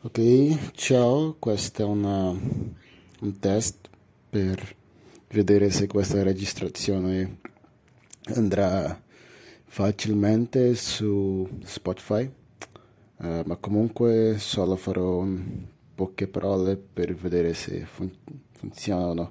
Ok, ciao, questo è una- eh, un test per vedere se questa registrazione andrà facilmente su Spotify, uh, ma comunque solo farò un- poche parole per vedere se fun- funziona o no.